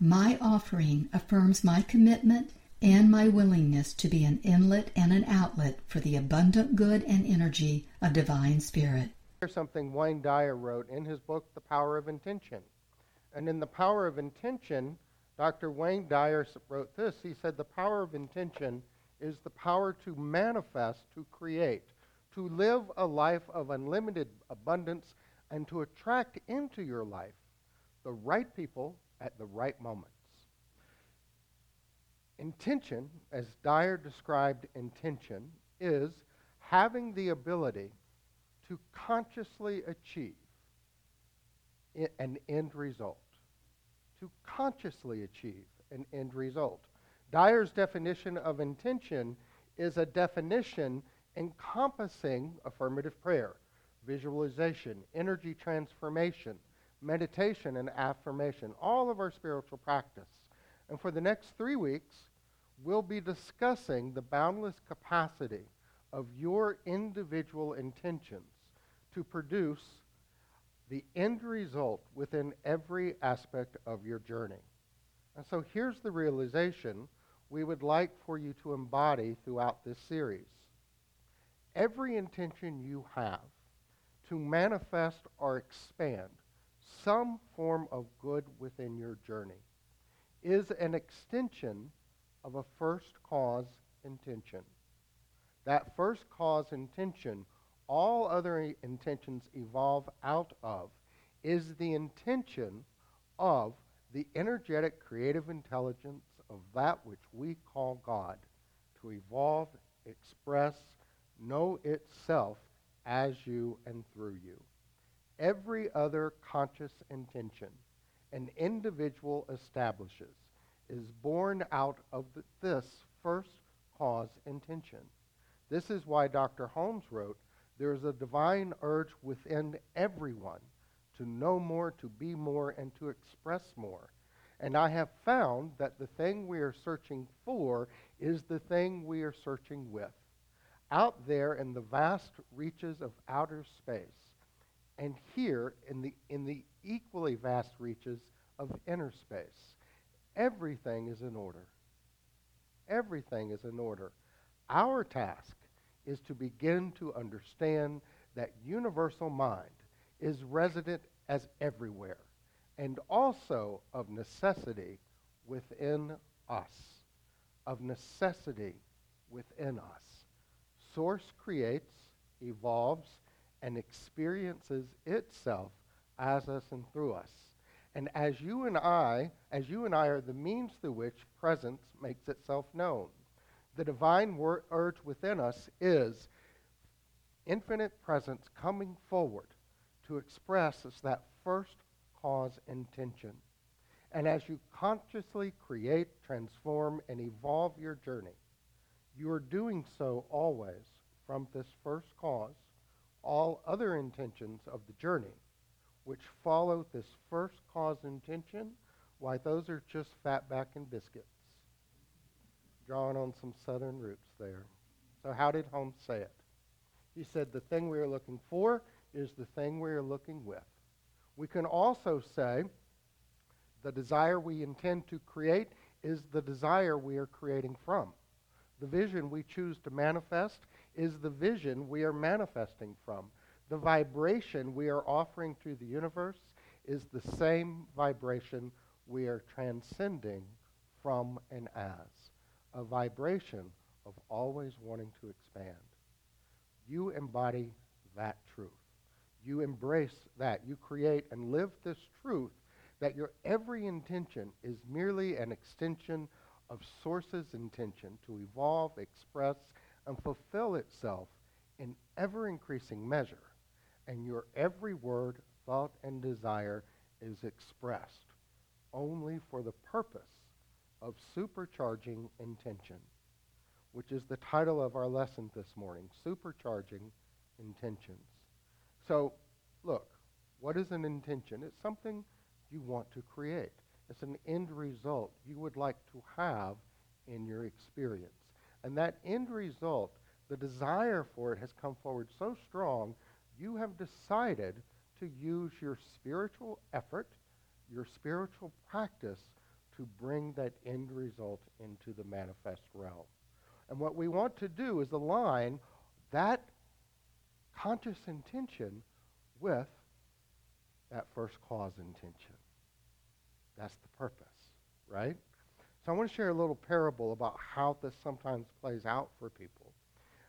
my offering affirms my commitment and my willingness to be an inlet and an outlet for the abundant good and energy of divine spirit. Here's something Wayne Dyer wrote in his book, The Power of Intention. And in The Power of Intention, Dr. Wayne Dyer wrote this. He said, The power of intention is the power to manifest, to create, to live a life of unlimited abundance, and to attract into your life the right people at the right moments. Intention, as Dyer described intention, is having the ability to consciously achieve an end result to consciously achieve an end result. Dyer's definition of intention is a definition encompassing affirmative prayer, visualization, energy transformation, meditation, and affirmation, all of our spiritual practice. And for the next three weeks, we'll be discussing the boundless capacity of your individual intentions to produce the end result within every aspect of your journey. And so here's the realization we would like for you to embody throughout this series. Every intention you have to manifest or expand some form of good within your journey is an extension of a first cause intention. That first cause intention all other intentions evolve out of is the intention of the energetic creative intelligence of that which we call God to evolve, express, know itself as you and through you. Every other conscious intention an individual establishes is born out of this first cause intention. This is why Dr. Holmes wrote there is a divine urge within everyone to know more, to be more, and to express more. And I have found that the thing we are searching for is the thing we are searching with. Out there in the vast reaches of outer space, and here in the, in the equally vast reaches of inner space, everything is in order. Everything is in order. Our task is to begin to understand that universal mind is resident as everywhere and also of necessity within us. Of necessity within us. Source creates, evolves, and experiences itself as us and through us. And as you and I, as you and I are the means through which presence makes itself known the divine wor- urge within us is infinite presence coming forward to express as that first cause intention. And as you consciously create, transform, and evolve your journey, you are doing so always from this first cause. All other intentions of the journey, which follow this first cause intention, why, those are just fatback and biscuits drawing on some southern roots there. So, how did Holmes say it? He said, The thing we are looking for is the thing we are looking with. We can also say, the desire we intend to create is the desire we are creating from. The vision we choose to manifest is the vision we are manifesting from. The vibration we are offering to the universe is the same vibration we are transcending from and as a vibration of always wanting to expand. You embody that truth. You embrace that. You create and live this truth that your every intention is merely an extension of Source's intention to evolve, express, and fulfill itself in ever increasing measure. And your every word, thought, and desire is expressed only for the purpose of supercharging intention, which is the title of our lesson this morning Supercharging Intentions. So, look, what is an intention? It's something you want to create, it's an end result you would like to have in your experience. And that end result, the desire for it has come forward so strong, you have decided to use your spiritual effort, your spiritual practice to bring that end result into the manifest realm. And what we want to do is align that conscious intention with that first cause intention. That's the purpose, right? So I want to share a little parable about how this sometimes plays out for people.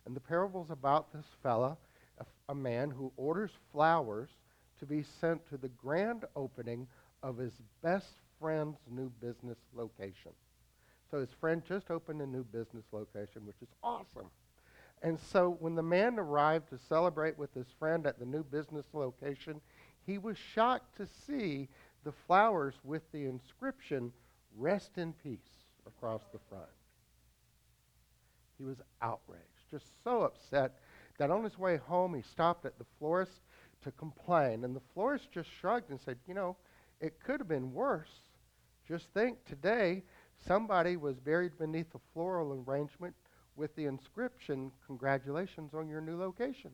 And the parable is about this fella, a, a man who orders flowers to be sent to the grand opening of his best friend's new business location. So his friend just opened a new business location, which is awesome. And so when the man arrived to celebrate with his friend at the new business location, he was shocked to see the flowers with the inscription, Rest in Peace, across the front. He was outraged, just so upset that on his way home he stopped at the florist to complain. And the florist just shrugged and said, You know, it could have been worse. Just think today somebody was buried beneath a floral arrangement with the inscription, Congratulations on your new location.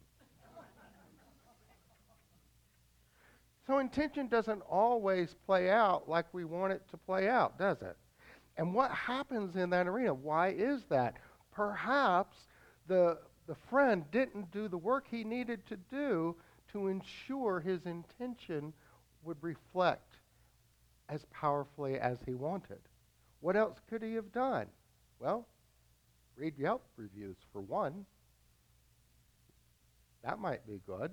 So intention doesn't always play out like we want it to play out, does it? And what happens in that arena? Why is that? Perhaps the, the friend didn't do the work he needed to do to ensure his intention would reflect as powerfully as he wanted. What else could he have done? Well, read Yelp reviews for one. That might be good.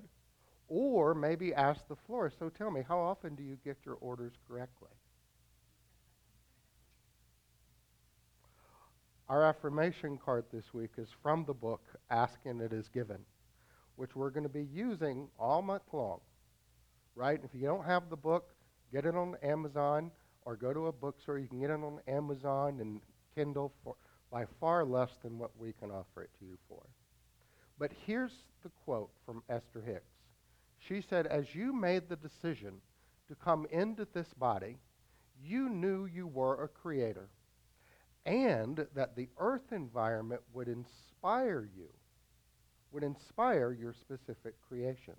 Or maybe ask the florist, so tell me, how often do you get your orders correctly? Our affirmation card this week is from the book Ask and It Is Given, which we're going to be using all month long. Right? If you don't have the book, get it on Amazon or go to a bookstore. You can get it on Amazon and Kindle for by far less than what we can offer it to you for. But here's the quote from Esther Hicks. She said, As you made the decision to come into this body, you knew you were a creator and that the earth environment would inspire you, would inspire your specific creation.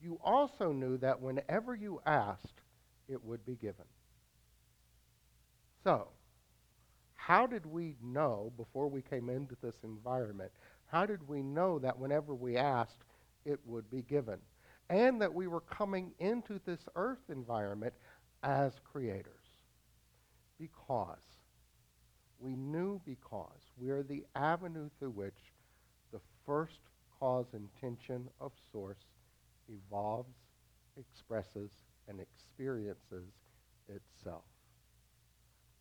You also knew that whenever you asked, it would be given. So, how did we know before we came into this environment? How did we know that whenever we asked, it would be given? And that we were coming into this earth environment as creators. Because we knew because we are the avenue through which the first cause intention of source evolves, expresses, and experiences itself.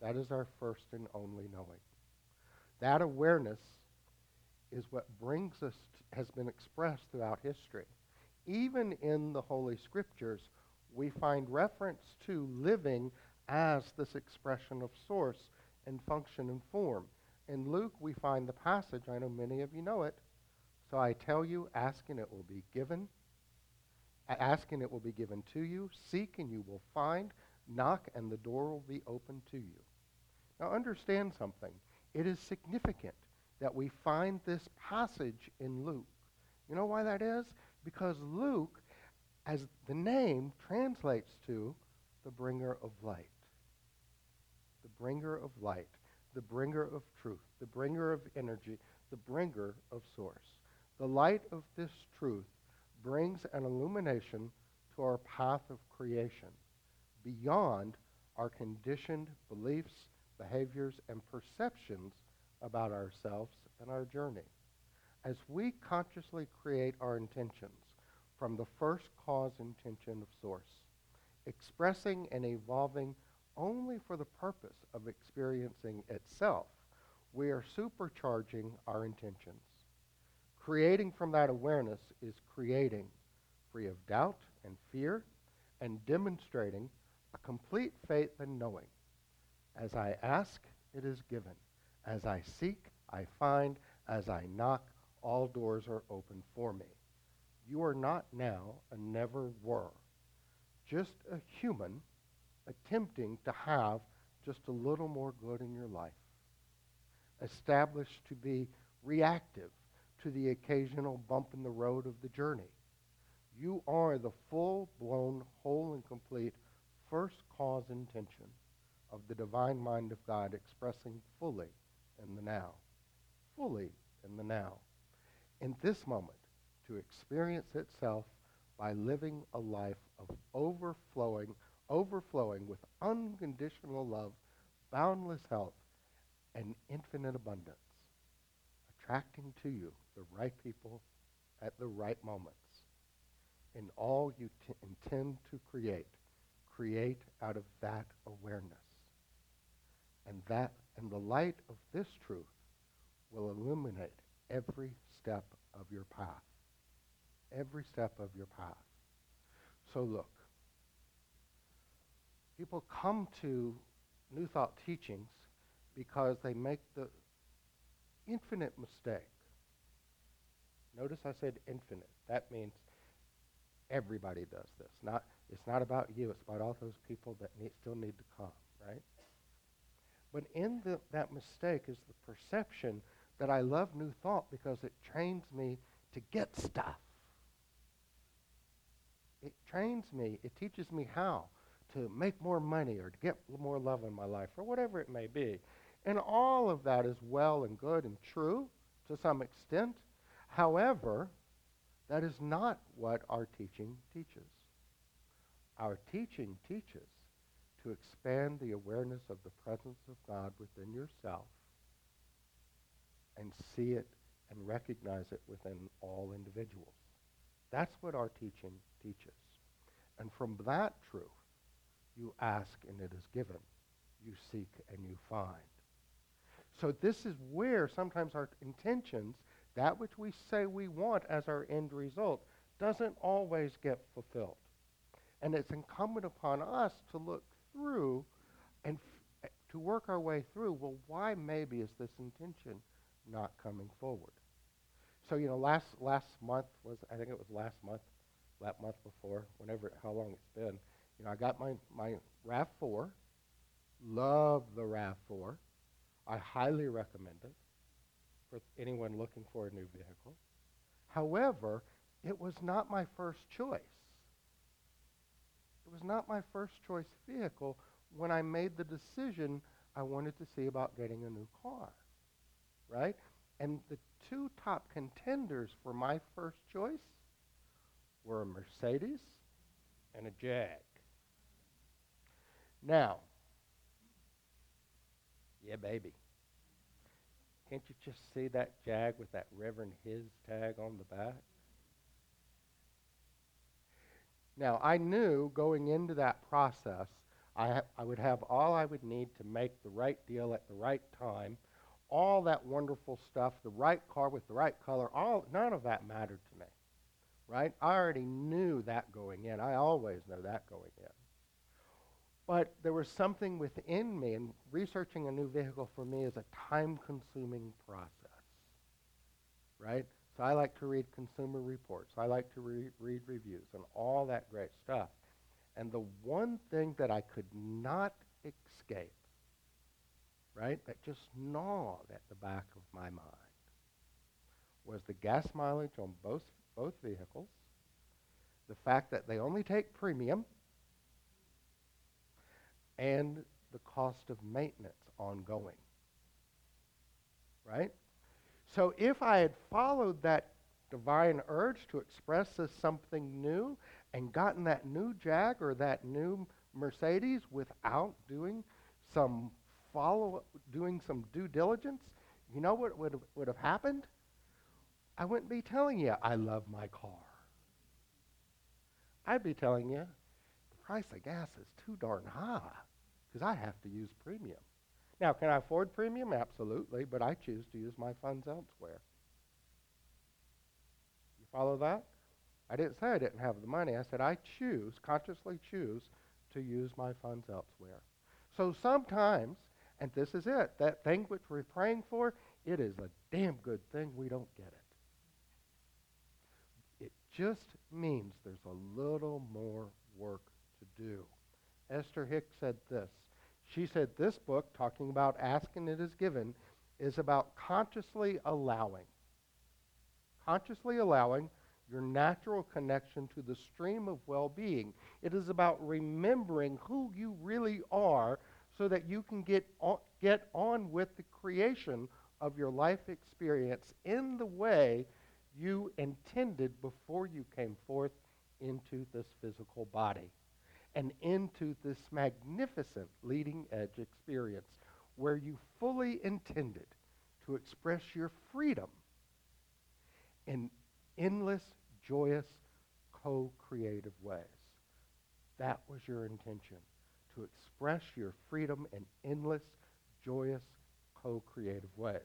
That is our first and only knowing. That awareness is what brings us, to, has been expressed throughout history. Even in the Holy Scriptures, we find reference to living as this expression of source and function and form. In Luke, we find the passage, I know many of you know it. So I tell you, ask and it will be given. Ask and it will be given to you. Seek and you will find. Knock and the door will be open to you. Now understand something. It is significant that we find this passage in Luke. You know why that is? Because Luke, as the name translates to, the bringer of light the bringer of light, the bringer of truth, the bringer of energy, the bringer of source. The light of this truth brings an illumination to our path of creation beyond our conditioned beliefs, behaviors, and perceptions about ourselves and our journey. As we consciously create our intentions from the first cause intention of source, expressing and evolving only for the purpose of experiencing itself, we are supercharging our intentions. Creating from that awareness is creating free of doubt and fear and demonstrating a complete faith and knowing. As I ask it is given. As I seek, I find. As I knock, all doors are open for me. You are not now and never were. Just a human attempting to have just a little more good in your life. Established to be reactive to the occasional bump in the road of the journey. You are the full blown, whole, and complete first cause intention of the divine mind of God expressing fully in the now. Fully in the now. In this moment, to experience itself by living a life of overflowing, overflowing with unconditional love, boundless health, and infinite abundance, attracting to you the right people at the right moments. In all you t- intend to create, create out of that awareness. And that and the light of this truth will illuminate every step of your path. Every step of your path. So look, people come to New Thought teachings because they make the infinite mistake. Notice I said infinite. That means everybody does this. Not, it's not about you. It's about all those people that need, still need to come, right? But in the, that mistake is the perception that I love New Thought because it trains me to get stuff. It trains me. It teaches me how to make more money or to get more love in my life or whatever it may be. And all of that is well and good and true to some extent. However, that is not what our teaching teaches. Our teaching teaches to expand the awareness of the presence of God within yourself and see it and recognize it within all individuals. That's what our teaching teaches. And from that truth, you ask and it is given. You seek and you find. So this is where sometimes our intentions, that which we say we want as our end result, doesn't always get fulfilled. And it's incumbent upon us to look through and f- eh, to work our way through, well, why maybe is this intention not coming forward? So, you know, last, last month was, I think it was last month, that month before, whenever, how long it's been, you know, I got my, my RAV4, love the RAV4. I highly recommend it for anyone looking for a new vehicle. However, it was not my first choice. It was not my first choice vehicle when I made the decision I wanted to see about getting a new car. Right? And the two top contenders for my first choice were a Mercedes and a Jag. Now, yeah, baby. Can't you just see that Jag with that Reverend His tag on the back? Now, I knew going into that process, I, ha- I would have all I would need to make the right deal at the right time, all that wonderful stuff, the right car with the right color, all, none of that mattered to me, right? I already knew that going in. I always know that going in. But there was something within me, and researching a new vehicle for me is a time consuming process, right? So I like to read consumer reports. I like to re- read reviews and all that great stuff. And the one thing that I could not escape, right, that just gnawed at the back of my mind was the gas mileage on both, both vehicles, the fact that they only take premium, and the cost of maintenance ongoing. Right? So if I had followed that divine urge to express as something new and gotten that new Jag or that new Mercedes without doing some follow doing some due diligence, you know what would would have happened? I wouldn't be telling you I love my car. I'd be telling you the price of gas is too darn high because I have to use premium. Now, can I afford premium? Absolutely, but I choose to use my funds elsewhere. You follow that? I didn't say I didn't have the money. I said I choose, consciously choose, to use my funds elsewhere. So sometimes, And this is it. That thing which we're praying for, it is a damn good thing we don't get it. It just means there's a little more work to do. Esther Hicks said this. She said this book, talking about asking it is given, is about consciously allowing. Consciously allowing your natural connection to the stream of well being. It is about remembering who you really are so that you can get on, get on with the creation of your life experience in the way you intended before you came forth into this physical body and into this magnificent leading edge experience where you fully intended to express your freedom in endless, joyous, co creative ways. That was your intention to express your freedom in endless, joyous, co creative ways.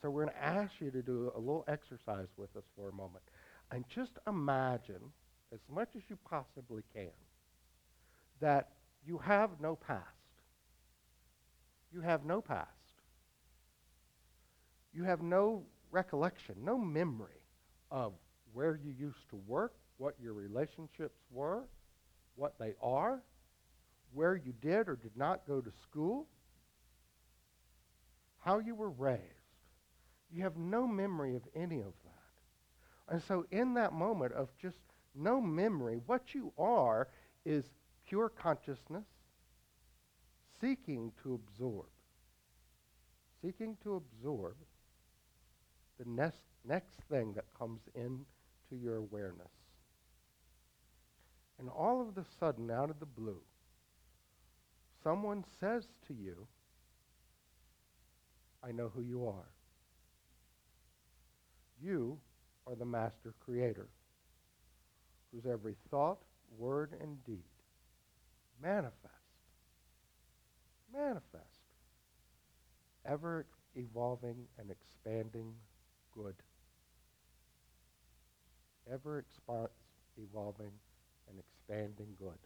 So we're going to ask you to do a little exercise with us for a moment. And just imagine, as much as you possibly can, that you have no past. You have no past. You have no recollection, no memory of where you used to work, what your relationships were, what they are, where you did or did not go to school, how you were raised. You have no memory of any of that. And so, in that moment of just no memory, what you are is pure consciousness seeking to absorb. Seeking to absorb the next, next thing that comes into your awareness. And all of a sudden, out of the blue, someone says to you, I know who you are. You are the master creator, whose every thought, word, and deed manifest, manifest, ever evolving and expanding good. Ever expo- evolving and expanding good.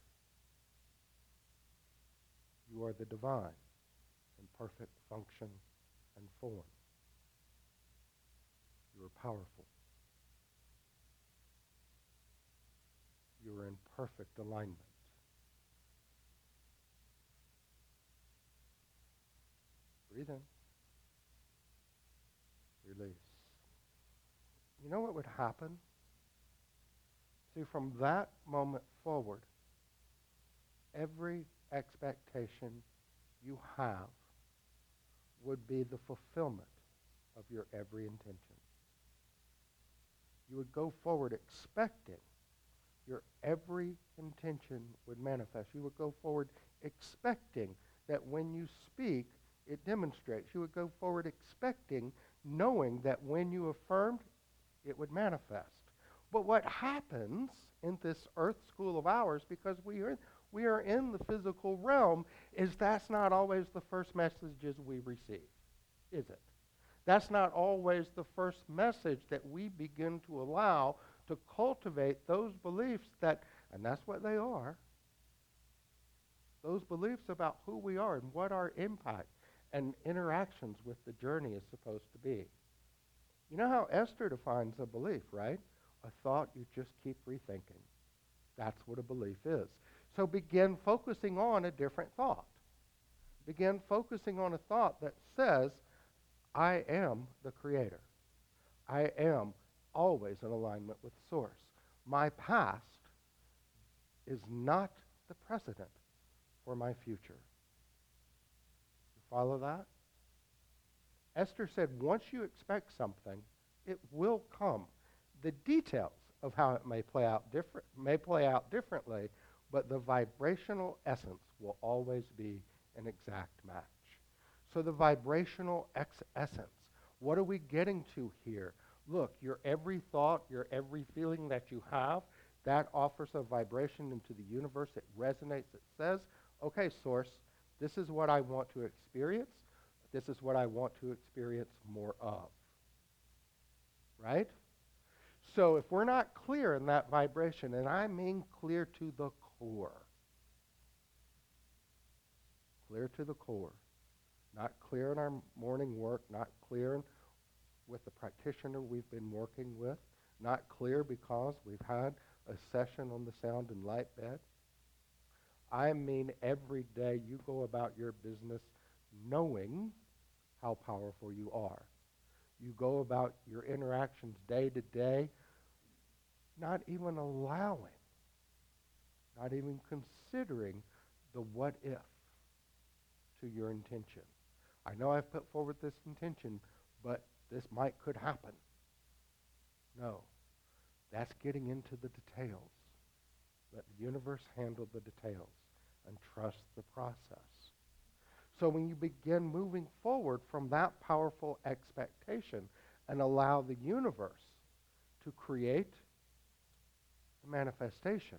You are the divine in perfect function and form. You are powerful. You are in perfect alignment. Breathe in. Release. You know what would happen? See, from that moment forward, every expectation you have would be the fulfillment of your every intention. You would go forward expecting your every intention would manifest. You would go forward expecting that when you speak, it demonstrates. You would go forward expecting, knowing that when you affirmed, it would manifest. But what happens in this earth school of ours, because we are, we are in the physical realm, is that's not always the first messages we receive, is it? That's not always the first message that we begin to allow to cultivate those beliefs that, and that's what they are, those beliefs about who we are and what our impact and interactions with the journey is supposed to be. You know how Esther defines a belief, right? A thought you just keep rethinking. That's what a belief is. So begin focusing on a different thought. Begin focusing on a thought that says, I am the creator. I am always in alignment with source. My past is not the precedent for my future. You Follow that? Esther said, once you expect something, it will come. The details of how it may play out may play out differently, but the vibrational essence will always be an exact match. So the vibrational ex- essence, what are we getting to here? Look, your every thought, your every feeling that you have, that offers a vibration into the universe. It resonates. It says, okay, source, this is what I want to experience. This is what I want to experience more of. Right? So if we're not clear in that vibration, and I mean clear to the core, clear to the core, not clear in our morning work, not clear with the practitioner we've been working with, not clear because we've had a session on the sound and light bed. I mean, every day you go about your business knowing how powerful you are. You go about your interactions day to day not even allowing, not even considering the what if to your intention. I know I've put forward this intention, but this might could happen. No. That's getting into the details. Let the universe handle the details and trust the process. So when you begin moving forward from that powerful expectation and allow the universe to create the manifestation,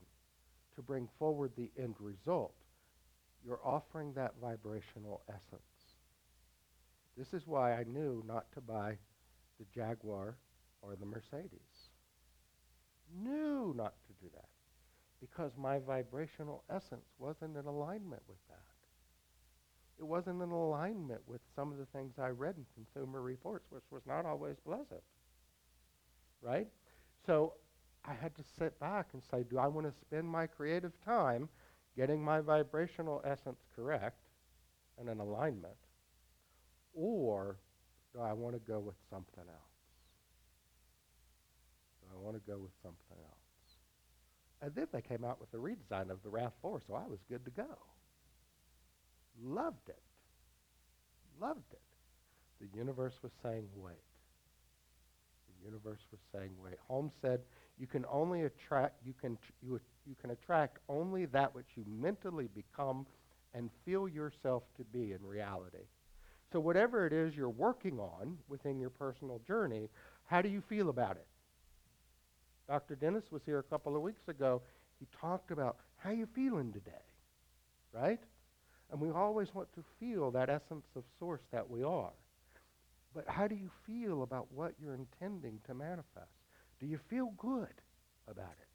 to bring forward the end result, you're offering that vibrational essence. This is why I knew not to buy the Jaguar or the Mercedes. Knew not to do that because my vibrational essence wasn't in alignment with that. It wasn't in alignment with some of the things I read in Consumer Reports, which was not always pleasant. Right? So had to sit back and say, do I want to spend my creative time getting my vibrational essence correct and in alignment? Or do I want to go with something else? Do I want to go with something else? And then they came out with a redesign of the RAV4, so I was good to go. Loved it. Loved it. The universe was saying, wait. The universe was saying, wait. Holmes said, you can only attract, you can, you, you can attract only that which you mentally become and feel yourself to be in reality. So whatever it is you're working on within your personal journey, how do you feel about it? Dr. Dennis was here a couple of weeks ago. He talked about how you feeling today, right? And we always want to feel that essence of source that we are. But how do you feel about what you're intending to manifest? Do you feel good about it?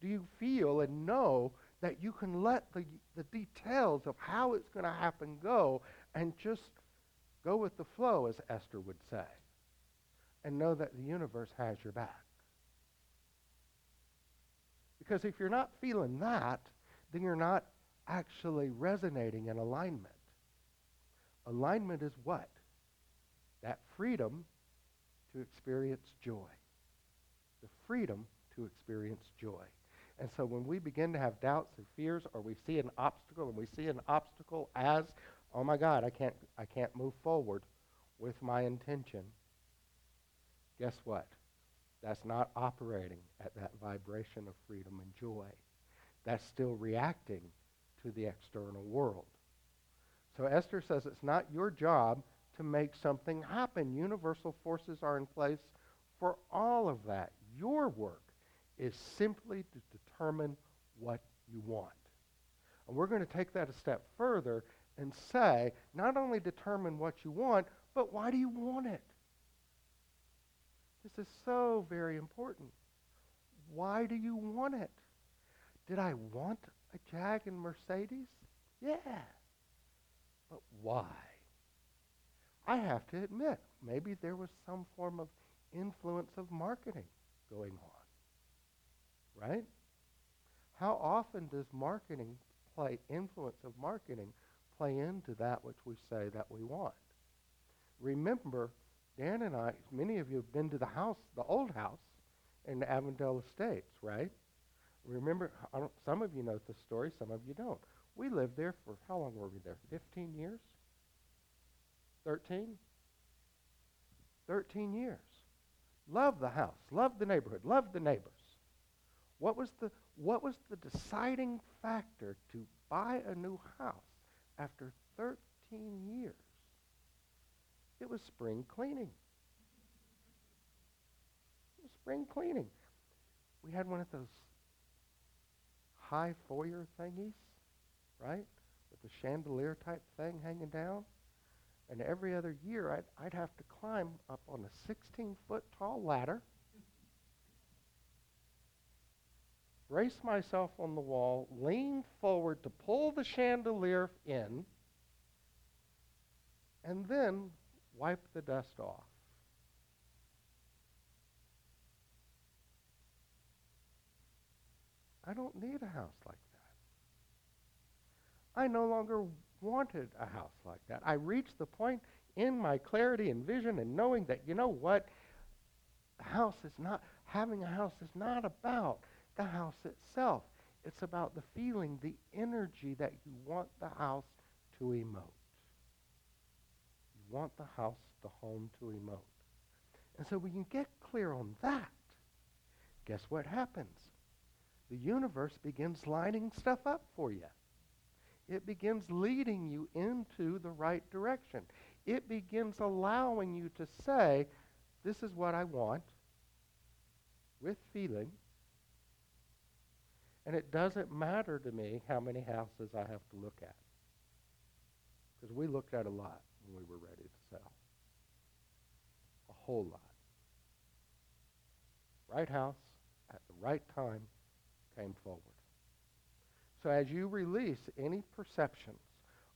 Do you feel and know that you can let the, the details of how it's going to happen go and just go with the flow, as Esther would say, and know that the universe has your back? Because if you're not feeling that, then you're not actually resonating in alignment. Alignment is what? That freedom to experience joy. Freedom to experience joy. And so when we begin to have doubts and fears or we see an obstacle and we see an obstacle as, oh my God, I can't, I can't move forward with my intention, guess what? That's not operating at that vibration of freedom and joy. That's still reacting to the external world. So Esther says it's not your job to make something happen. Universal forces are in place for all of that. Your work is simply to determine what you want. And we're going to take that a step further and say, not only determine what you want, but why do you want it? This is so very important. Why do you want it? Did I want a Jag and Mercedes? Yeah. But why? I have to admit, maybe there was some form of influence of marketing going on. Right? How often does marketing play, influence of marketing play into that which we say that we want? Remember, Dan and I, many of you have been to the house, the old house in Avondale Estates, right? Remember, some of you know the story, some of you don't. We lived there for, how long were we there? 15 years? 13? 13 years. Love the house, love the neighborhood, love the neighbors. What was the, what was the deciding factor to buy a new house after 13 years? It was spring cleaning. Was spring cleaning. We had one of those high foyer thingies, right? With the chandelier type thing hanging down. And every other year, I'd, I'd have to climb up on a 16 foot tall ladder, brace myself on the wall, lean forward to pull the chandelier in, and then wipe the dust off. I don't need a house like that. I no longer wanted a house like that. I reached the point in my clarity and vision and knowing that, you know what? The house is not, having a house is not about the house itself. It's about the feeling, the energy that you want the house to emote. You want the house, the home to emote. And so when you get clear on that, guess what happens? The universe begins lining stuff up for you. It begins leading you into the right direction. It begins allowing you to say, this is what I want, with feeling. And it doesn't matter to me how many houses I have to look at. Because we looked at a lot when we were ready to sell. A whole lot. Right house at the right time came forward. So as you release any perceptions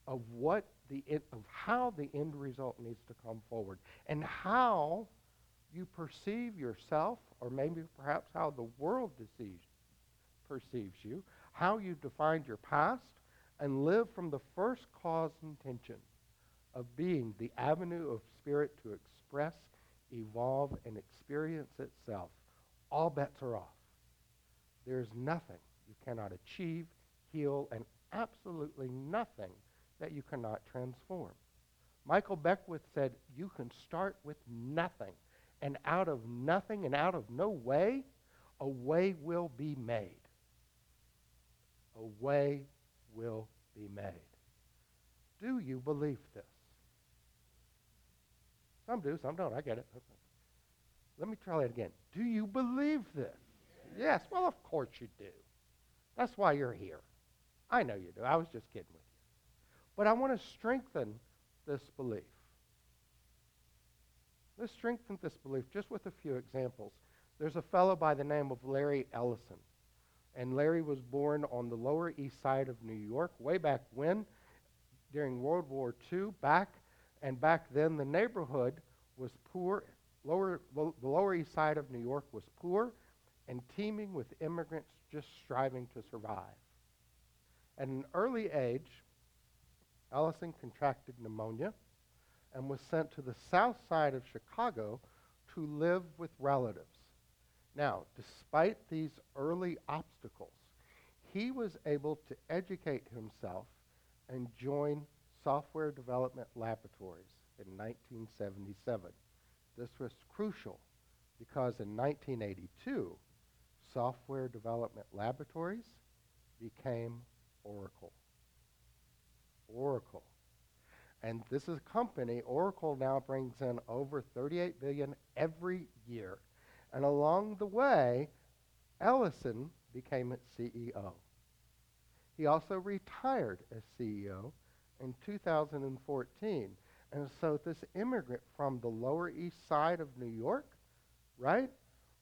of what the of how the end result needs to come forward and how you perceive yourself or maybe perhaps how the world deceives, perceives you, how you defined your past and live from the first cause intention of being the avenue of spirit to express, evolve, and experience itself, all bets are off. There is nothing you cannot achieve, heal, and absolutely nothing that you cannot transform. Michael Beckwith said, You can start with nothing, and out of nothing and out of no way, a way will be made. A way will be made. Do you believe this? Some do, some don't. I get it. Let me try that again. Do you believe this? Yes, well, of course you do. That's why you're here. I know you do. I was just kidding with you. But I want to strengthen this belief. Let's strengthen this belief just with a few examples. There's a fellow by the name of Larry Ellison. And Larry was born on the Lower East Side of New York way back when, during World War II. Back and back then, the neighborhood was poor. Lower, the Lower East Side of New York was poor and teeming with immigrants just striving to survive. At an early age, Ellison contracted pneumonia and was sent to the south side of Chicago to live with relatives. Now, despite these early obstacles, he was able to educate himself and join software development laboratories in 1977. This was crucial because in 1982, Software Development Laboratories became Oracle. Oracle. And this is a company, Oracle now brings in over 38 billion every year. And along the way, Ellison became its CEO. He also retired as CEO in 2014. And so this immigrant from the Lower East Side of New York, right,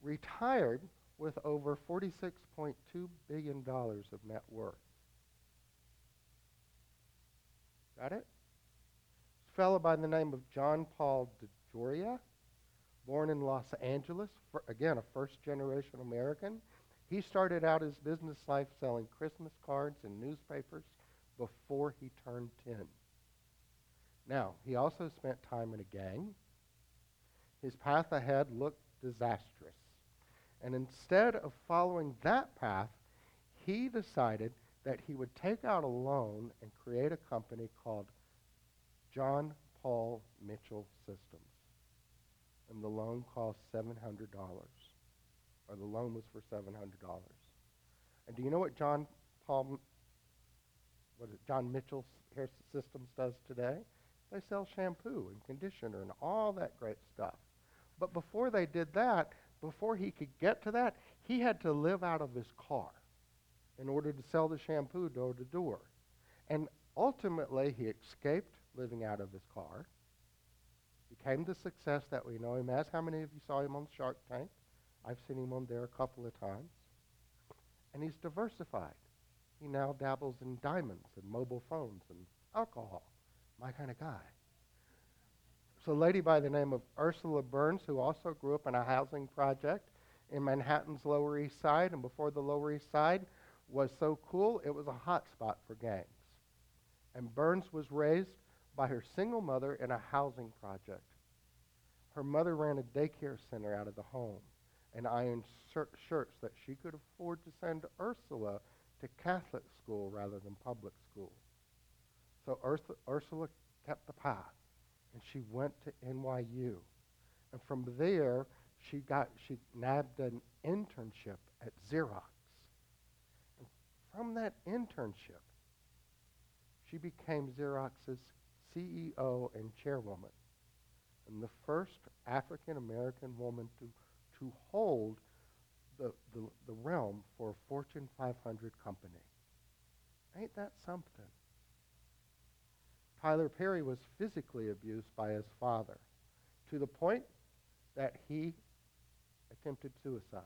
retired with over $46.2 billion of net worth. Got it? A fellow by the name of John Paul DeJoria, born in Los Angeles, again, a first generation American. He started out his business life selling Christmas cards and newspapers before he turned 10. Now, he also spent time in a gang. His path ahead looked disastrous. And instead of following that path, he decided that he would take out a loan and create a company called John Paul Mitchell Systems. And the loan cost $700. Or the loan was for $700. And do you know what John Paul, what is it, John Mitchell Hair Systems does today? They sell shampoo and conditioner and all that great stuff. But before they did that, before he could get to that, he had to live out of his car in order to sell the shampoo door to door. And ultimately, he escaped living out of his car, became the success that we know him as. How many of you saw him on Shark Tank? I've seen him on there a couple of times. And he's diversified. He now dabbles in diamonds and mobile phones and alcohol. My kind of guy. So, a lady by the name of Ursula Burns, who also grew up in a housing project in Manhattan's Lower East Side, and before the Lower East Side was so cool, it was a hot spot for gangs. And Burns was raised by her single mother in a housing project. Her mother ran a daycare center out of the home and ironed shirts that she could afford to send Ursula to Catholic school rather than public school. So Ursula kept the path, and she went to NYU. And from there, she got she nabbed an internship at Xerox. From that internship, she became Xerox's CEO and chairwoman, and the first African American woman to to hold the, the, the realm for a Fortune 500 company. Ain't that something? Tyler Perry was physically abused by his father to the point that he attempted suicide.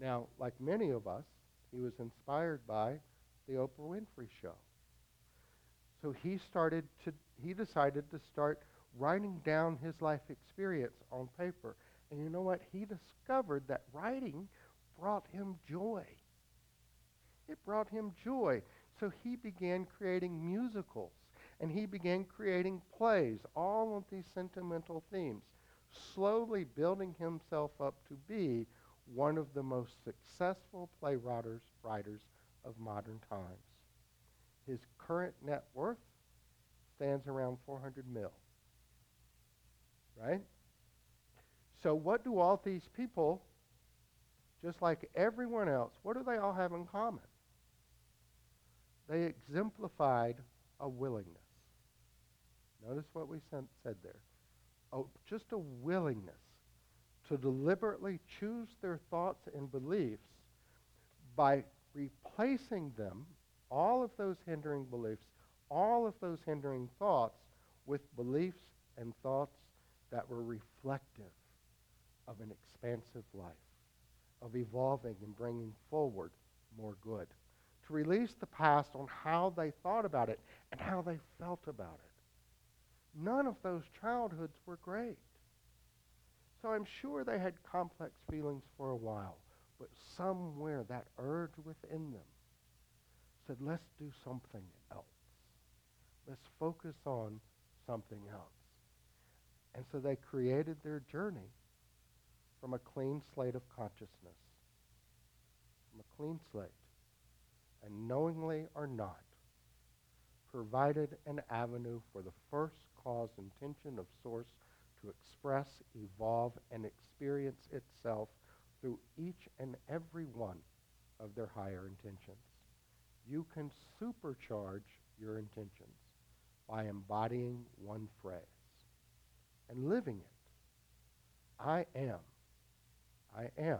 Now, like many of us, he was inspired by the Oprah Winfrey show. So he started to he decided to start writing down his life experience on paper. And you know what? He discovered that writing brought him joy. It brought him joy. So he began creating musicals and he began creating plays, all of these sentimental themes, slowly building himself up to be one of the most successful playwriters writers of modern times. His current net worth stands around 400 mil. Right? So what do all these people, just like everyone else, what do they all have in common? They exemplified a willingness. Notice what we said there. Oh, just a willingness to deliberately choose their thoughts and beliefs by replacing them, all of those hindering beliefs, all of those hindering thoughts, with beliefs and thoughts that were reflective of an expansive life, of evolving and bringing forward more good. To release the past on how they thought about it and how they felt about it. None of those childhoods were great. So I'm sure they had complex feelings for a while, but somewhere that urge within them said, let's do something else. Let's focus on something else. And so they created their journey from a clean slate of consciousness. From a clean slate. And knowingly or not, provided an avenue for the first cause intention of source to express, evolve, and experience itself through each and every one of their higher intentions. You can supercharge your intentions by embodying one phrase and living it. I am I am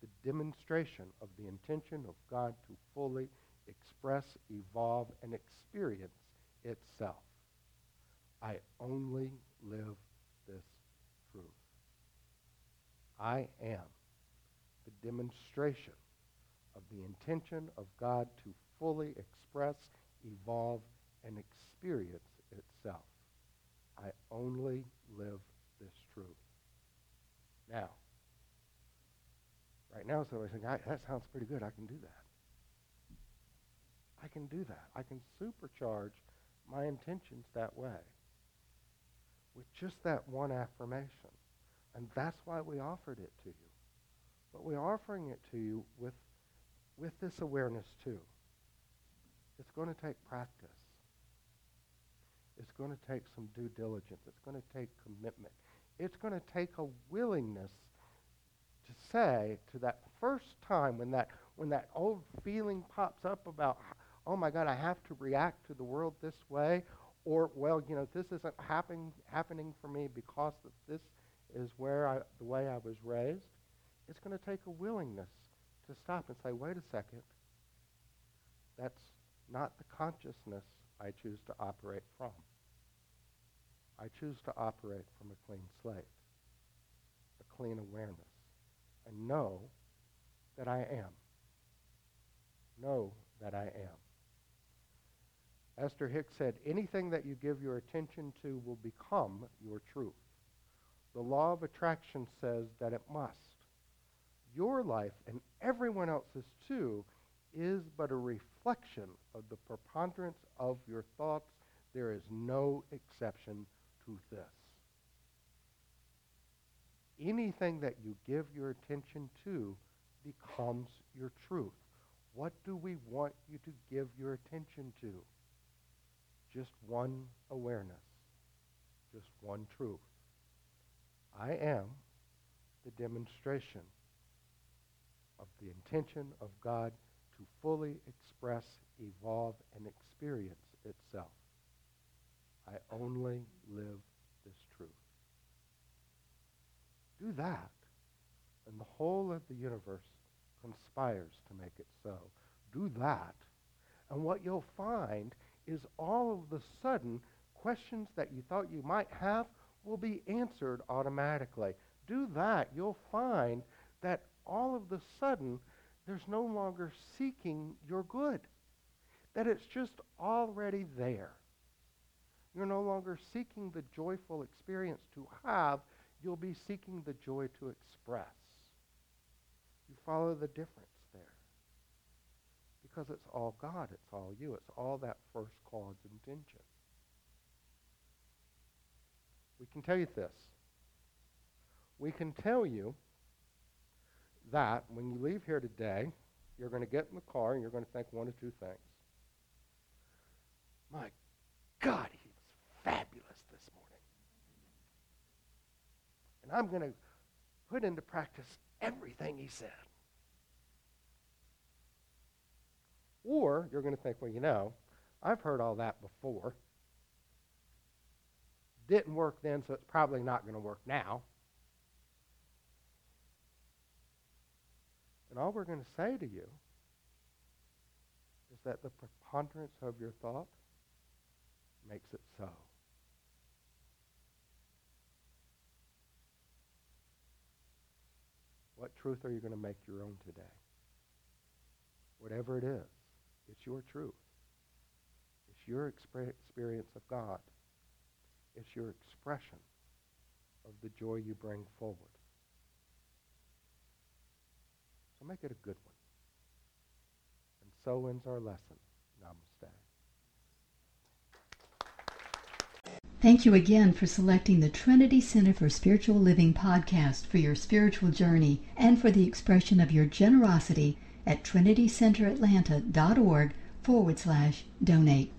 the demonstration of the intention of God to fully express, evolve, and experience itself. I only live this truth. I am the demonstration of the intention of God to fully express, evolve, and experience itself. I only live this truth. Now, Right now, somebody's saying, that sounds pretty good. I can do that. I can do that. I can supercharge my intentions that way with just that one affirmation. And that's why we offered it to you. But we're offering it to you with, with this awareness too. It's going to take practice. It's going to take some due diligence. It's going to take commitment. It's going to take a willingness to say to that first time when that when that old feeling pops up about oh my god i have to react to the world this way or well you know this isn't happening happening for me because of this is where I, the way i was raised it's going to take a willingness to stop and say wait a second that's not the consciousness i choose to operate from i choose to operate from a clean slate a clean awareness and know that I am. Know that I am. Esther Hicks said, anything that you give your attention to will become your truth. The law of attraction says that it must. Your life and everyone else's too is but a reflection of the preponderance of your thoughts. There is no exception to this. Anything that you give your attention to becomes your truth. What do we want you to give your attention to? Just one awareness, just one truth. I am the demonstration of the intention of God to fully express, evolve, and experience itself. I only live this truth. Do that, and the whole of the universe conspires to make it so. Do that, and what you'll find is all of the sudden questions that you thought you might have will be answered automatically. Do that, you'll find that all of the sudden there's no longer seeking your good, that it's just already there. You're no longer seeking the joyful experience to have, you'll be seeking the joy to express. You follow the difference there. Because it's all God, it's all you, it's all that first cause intention. We can tell you this. We can tell you that when you leave here today, you're going to get in the car and you're going to think one of two things. My God, he was fabulous this morning. And I'm going to put into practice everything he said. Or you're going to think, well, you know, I've heard all that before. Didn't work then, so it's probably not going to work now. And all we're going to say to you is that the preponderance of your thought makes it so. What truth are you going to make your own today? Whatever it is, it's your truth. It's your experience of God. It's your expression of the joy you bring forward. So make it a good one. And so ends our lesson. Namaste. Thank you again for selecting the Trinity Center for Spiritual Living podcast for your spiritual journey and for the expression of your generosity at trinitycenteratlanta.org forward slash donate.